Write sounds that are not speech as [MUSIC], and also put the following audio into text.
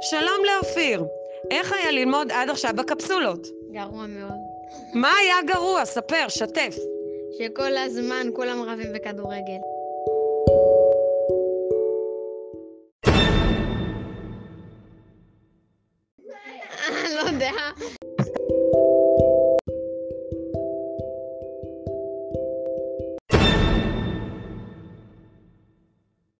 שלום לאופיר. איך היה ללמוד עד עכשיו בקפסולות? גרוע מאוד. מה היה גרוע? ספר, שתף. שכל הזמן כולם רבים בכדורגל. [LAUGHS] לא יודע.